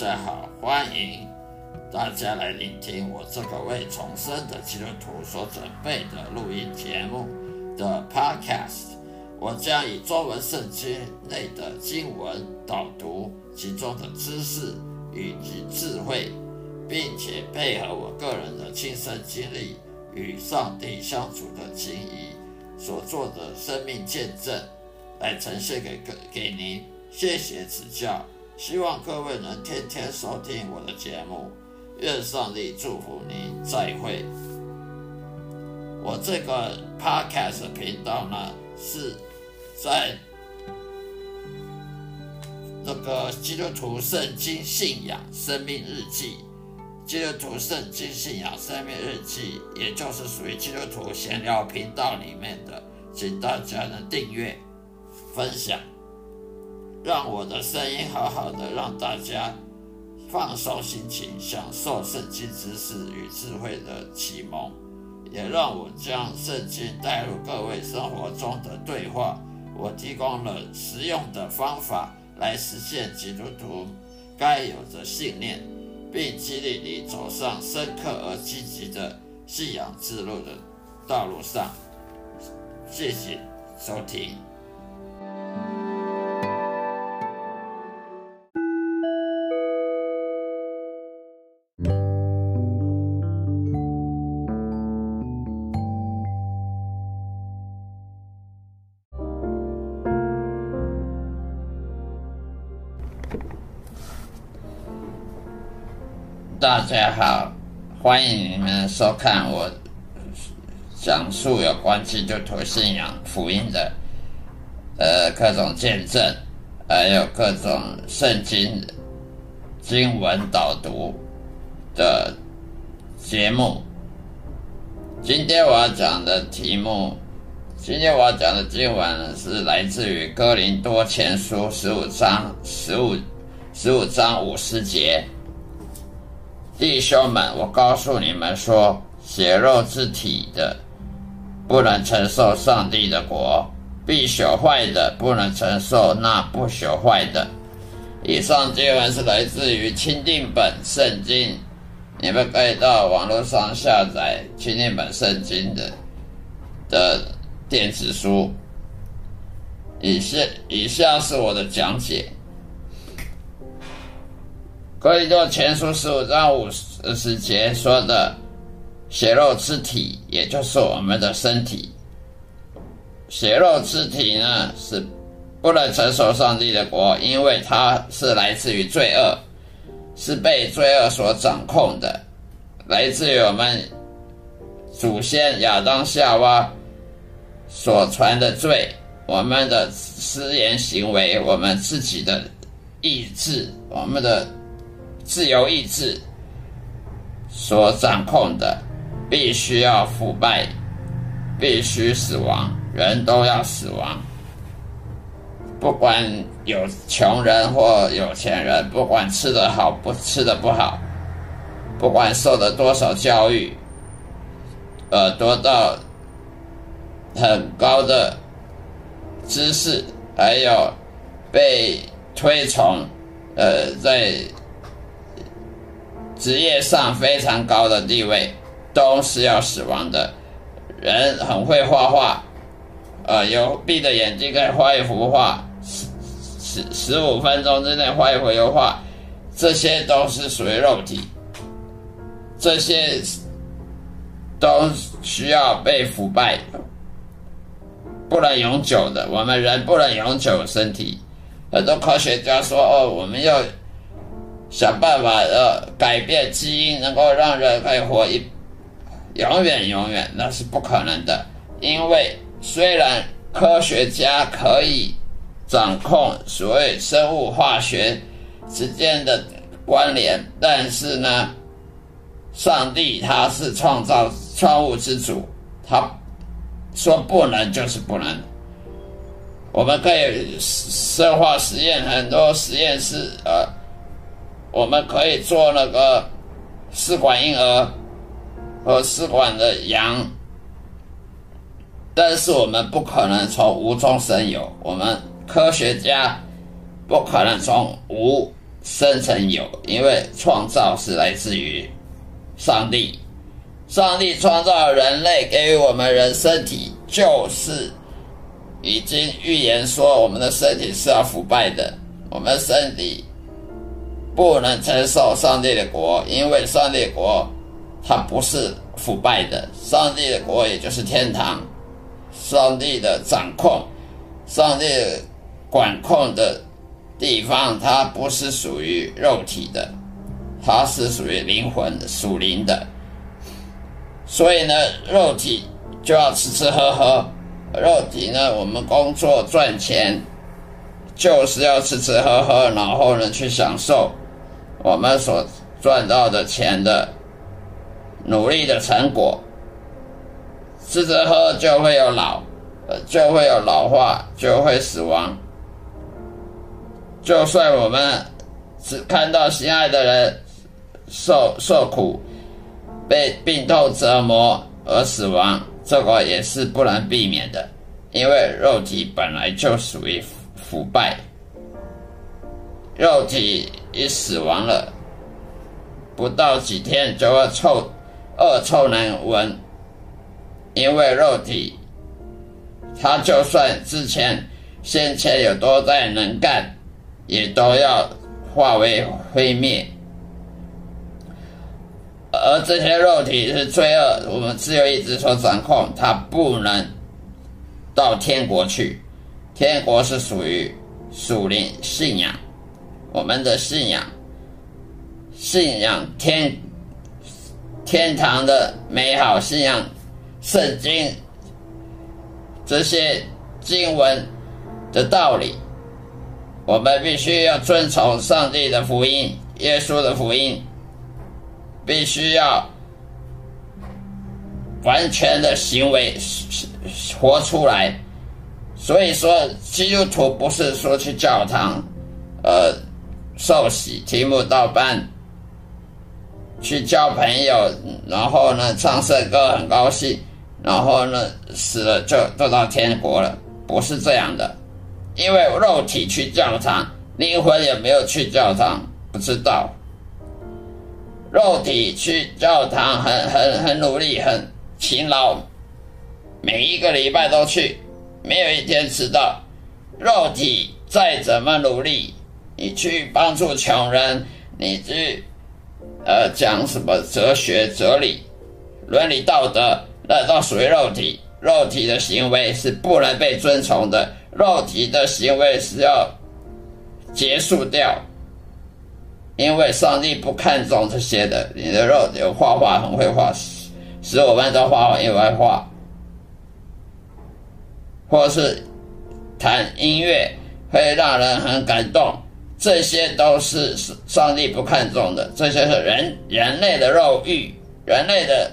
大家好，欢迎大家来聆听我这个为重生的基督徒所准备的录音节目的 Podcast。我将以中文圣经内的经文导读其中的知识以及智慧，并且配合我个人的亲身经历与上帝相处的情谊所做的生命见证，来呈现给给给您。谢谢指教。希望各位能天天收听我的节目，愿上帝祝福你。再会。我这个 podcast 频道呢，是在那个基督徒圣经信仰生命日记，基督徒圣经信仰生命日记，也就是属于基督徒闲聊频道里面的，请大家呢订阅、分享。让我的声音好好的，让大家放松心情，享受圣经知识与智慧的启蒙，也让我将圣经带入各位生活中的对话。我提供了实用的方法来实现基督徒该有的信念，并激励你走上深刻而积极的信仰之路的道路上。谢谢收听。大家好，欢迎你们收看我讲述有关基督徒信仰福音的呃各种见证，还有各种圣经经文导读的节目。今天我要讲的题目，今天我要讲的经文是来自于哥林多前书十五章十五十五章五十节。弟兄们，我告诉你们说，血肉之体的不能承受上帝的国，必朽坏的不能承受那不朽坏的。以上经文是来自于钦定本圣经，你们可以到网络上下载钦定本圣经的的电子书。以下以下是我的讲解。哥林多前书十五章五十节说的血肉之体，也就是我们的身体。血肉之体呢，是不能承受上帝的国，因为它是来自于罪恶，是被罪恶所掌控的，来自于我们祖先亚当夏娃所传的罪，我们的私言行为，我们自己的意志，我们的。自由意志所掌控的，必须要腐败，必须死亡，人都要死亡。不管有穷人或有钱人，不管吃的好不吃的不好，不管受了多少教育，呃，得到很高的知识，还有被推崇，呃，在。职业上非常高的地位，都是要死亡的。人很会画画，呃，有闭着眼睛可以画一幅画，十十十五分钟之内画一幅油画，这些都是属于肉体，这些都需要被腐败，不能永久的。我们人不能永久身体。很多科学家说：“哦，我们要。”想办法呃改变基因，能够让人可以活一永远永远，那是不可能的。因为虽然科学家可以掌控所谓生物化学之间的关联，但是呢，上帝他是创造创物之主，他说不能就是不能。我们可以生化实验，很多实验室呃。我们可以做那个试管婴儿和试管的羊，但是我们不可能从无中生有。我们科学家不可能从无生成有，因为创造是来自于上帝。上帝创造人类，给予我们人身体，就是已经预言说我们的身体是要腐败的，我们身体不能承受上帝的国，因为上帝国它不是腐败的，上帝的国也就是天堂，上帝的掌控，上帝管控的。地方它不是属于肉体的，它是属于灵魂的、属灵的。所以呢，肉体就要吃吃喝喝，肉体呢，我们工作赚钱就是要吃吃喝喝，然后呢去享受我们所赚到的钱的努力的成果。吃吃喝就会有老，就会有老化，就会死亡。就算我们只看到心爱的人受受苦、被病痛折磨而死亡，这个也是不能避免的，因为肉体本来就属于腐败，肉体一死亡了，不到几天就会臭恶臭难闻，因为肉体，他就算之前先前有多在能干。也都要化为灰灭，而这些肉体是罪恶，我们只有一只所掌控，它不能到天国去。天国是属于属灵信仰，我们的信仰，信仰天天堂的美好，信仰圣经这些经文的道理。我们必须要遵从上帝的福音，耶稣的福音，必须要完全的行为活出来。所以说，基督徒不是说去教堂，呃，受洗、题目到班，去交朋友，然后呢唱圣歌很高兴，然后呢死了就都到天国了，不是这样的。因为肉体去教堂，灵魂也没有去教堂，不知道。肉体去教堂很很很努力，很勤劳，每一个礼拜都去，没有一天迟到。肉体再怎么努力，你去帮助穷人，你去呃讲什么哲学、哲理、伦理道德，那都属于肉体。肉体的行为是不能被遵从的。肉体的行为是要结束掉，因为上帝不看重这些的。你的肉体画画很会画，十五分钟画完一幅画，或是弹音乐会让人很感动，这些都是上帝不看重的。这些是人人类的肉欲，人类的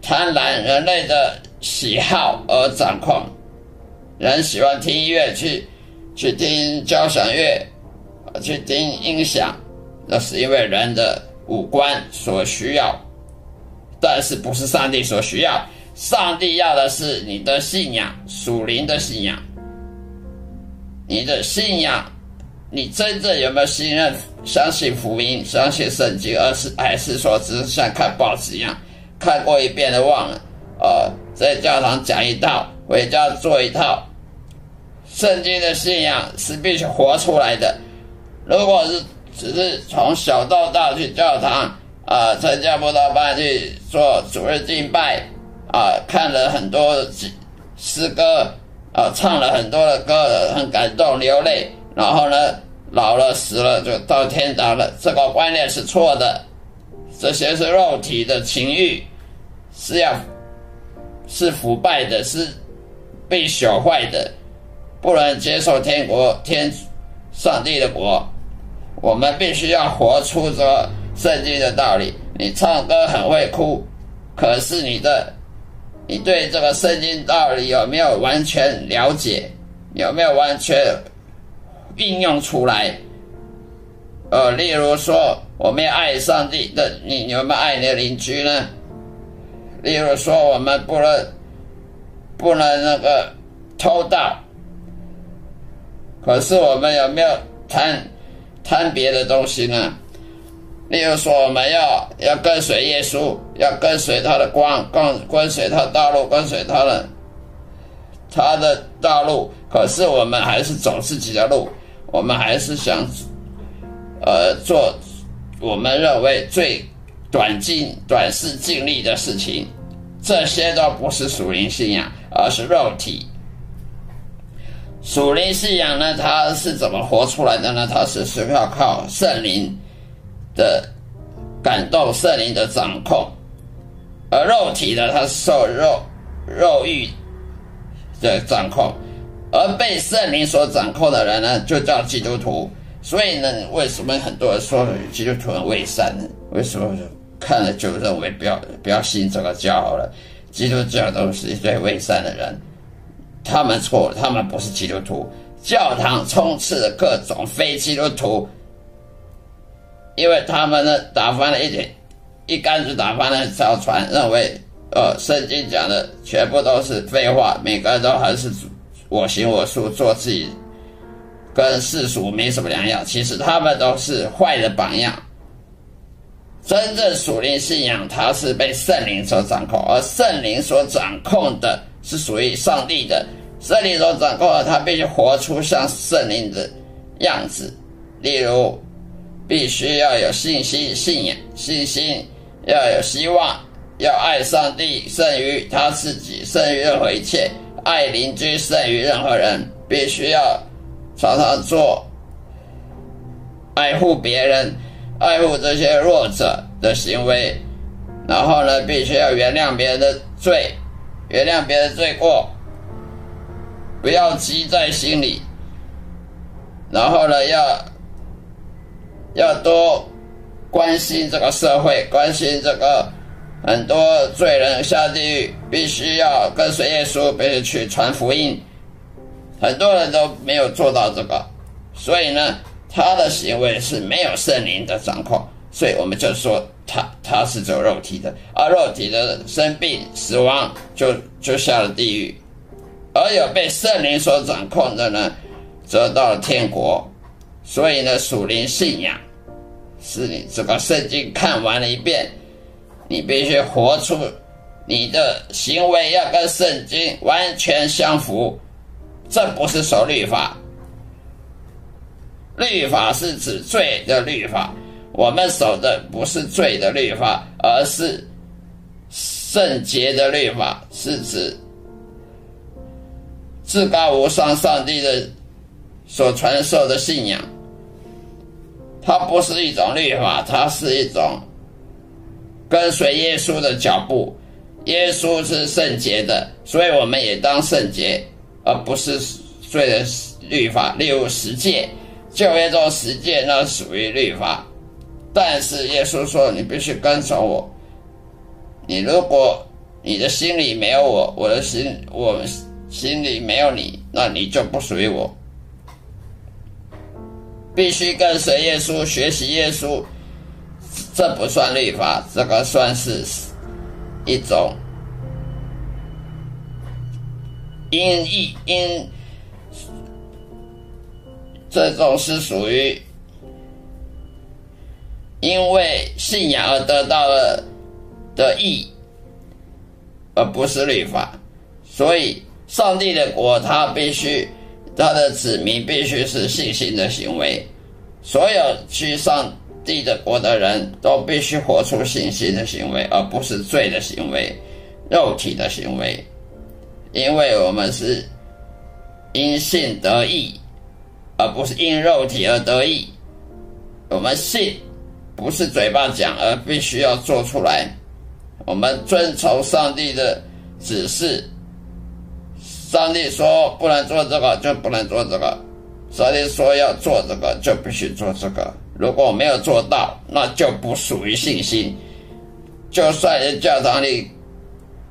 贪婪，人类的喜好而掌控。人喜欢听音乐，去去听交响乐，去听音响，那是因为人的五官所需要，但是不是上帝所需要。上帝要的是你的信仰，属灵的信仰。你的信仰，你真正有没有信任、相信福音、相信圣经，而是还是说只是像看报纸一样，看过一遍就忘了？呃，在教堂讲一套，回家做一套。圣经的信仰是必须活出来的。如果是只是从小到大去教堂啊，参加布道班去做主日敬拜啊，看了很多诗歌啊，唱了很多的歌，很感动流泪，然后呢，老了死了就到天堂了，这个观念是错的。这些是肉体的情欲，是要是腐败的，是被朽坏的。不能接受天国天上帝的国，我们必须要活出这圣经的道理。你唱歌很会哭，可是你的你对这个圣经道理有没有完全了解？有没有完全运用出来？呃，例如说，我们要爱上帝的，你有没有爱你的邻居呢？例如说，我们不能不能那个偷盗。可是我们有没有贪贪别的东西呢？例如说，我们要要跟随耶稣，要跟随他的光，跟跟随他道路，跟随他的他的道路。可是我们还是走自己的路，我们还是想，呃，做我们认为最短尽短视尽力的事情。这些都不是属灵信仰，而是肉体。属灵信仰呢，它是怎么活出来的呢？它是是要靠圣灵。的感动，圣灵的掌控，而肉体呢，它受肉肉欲的掌控，而被圣灵所掌控的人呢，就叫基督徒。所以呢，为什么很多人说基督徒很伪善呢？为什么看了就认为不要不要信这个教好了？基督教都是一堆伪善的人，他们错，他们不是基督徒。教堂充斥着各种非基督徒。因为他们呢打翻了一点，一竿子打翻了一条船，认为，呃，圣经讲的全部都是废话，每个人都还是我行我素，做自己，跟世俗没什么两样。其实他们都是坏的榜样。真正属灵信仰，它是被圣灵所掌控，而圣灵所掌控的是属于上帝的。圣灵所掌控的，他必须活出像圣灵的样子，例如。必须要有信心、信仰、信心，要有希望，要爱上帝胜于他自己，胜于任何一切，爱邻居胜于任何人。必须要常常做爱护别人、爱护这些弱者的行为。然后呢，必须要原谅别人的罪，原谅别人的罪过，不要积在心里。然后呢，要。要多关心这个社会，关心这个很多罪人下地狱，必须要跟随耶稣，必须去传福音。很多人都没有做到这个，所以呢，他的行为是没有圣灵的掌控，所以我们就说他他是走肉体的，而肉体的生病死亡就就下了地狱，而有被圣灵所掌控的呢，则到了天国。所以呢，属灵信仰是你这个圣经看完了一遍，你必须活出你的行为要跟圣经完全相符。这不是守律法，律法是指罪的律法，我们守的不是罪的律法，而是圣洁的律法，是指至高无上上帝的。所传授的信仰，它不是一种律法，它是一种跟随耶稣的脚步。耶稣是圣洁的，所以我们也当圣洁，而不是罪的律法。例如十诫，旧约中十诫那属于律法，但是耶稣说你必须跟从我。你如果你的心里没有我，我的心我心里没有你，那你就不属于我。必须跟随耶稣，学习耶稣，这不算律法，这个算是一种因义因，这种是属于因为信仰而得到了的义，而不是律法。所以，上帝的国，他必须。他的子民必须是信心的行为，所有去上帝的国的人都必须活出信心的行为，而不是罪的行为、肉体的行为。因为我们是因信得义，而不是因肉体而得义。我们信不是嘴巴讲，而必须要做出来。我们遵从上帝的指示。上帝说不能做这个，就不能做这个；上帝说要做这个，就必须做这个。如果没有做到，那就不属于信心。就算在教堂里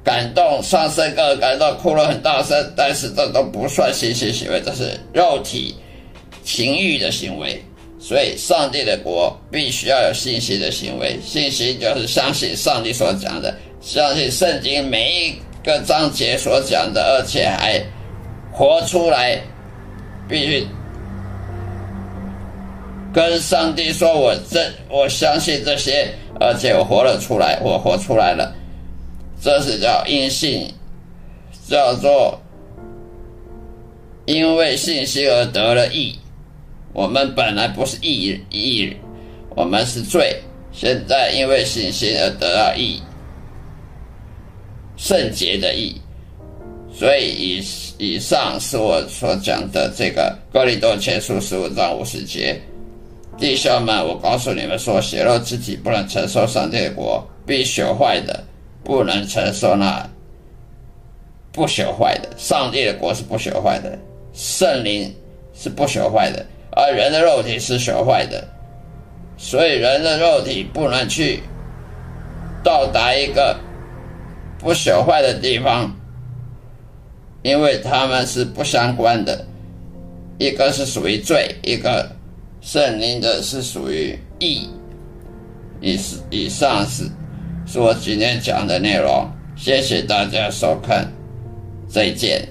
感动、上圣歌、感动、哭了很大声，但是这都不算信心行为，这是肉体情欲的行为。所以，上帝的国必须要有信心的行为。信心就是相信上帝所讲的，相信圣经每一。个章节所讲的，而且还活出来，必须跟上帝说：“我这我相信这些，而且我活了出来，我活出来了。”这是叫因信，叫做因为信心而得了义。我们本来不是义义，我们是罪。现在因为信心而得到义，圣洁的义。所以以以上是我所讲的这个《哥林多前书》十五章五十节。弟兄们，我告诉你们说，血肉之体不能承受上帝的国，必朽坏的不能承受那不朽坏的。上帝的国是不朽坏的，圣灵是不朽坏的，而人的肉体是朽坏的。所以人的肉体不能去到达一个不朽坏的地方，因为他们是不相关的。一个是属于罪，一个。圣灵的是属于义，以以上是是我今天讲的内容，谢谢大家收看，再见。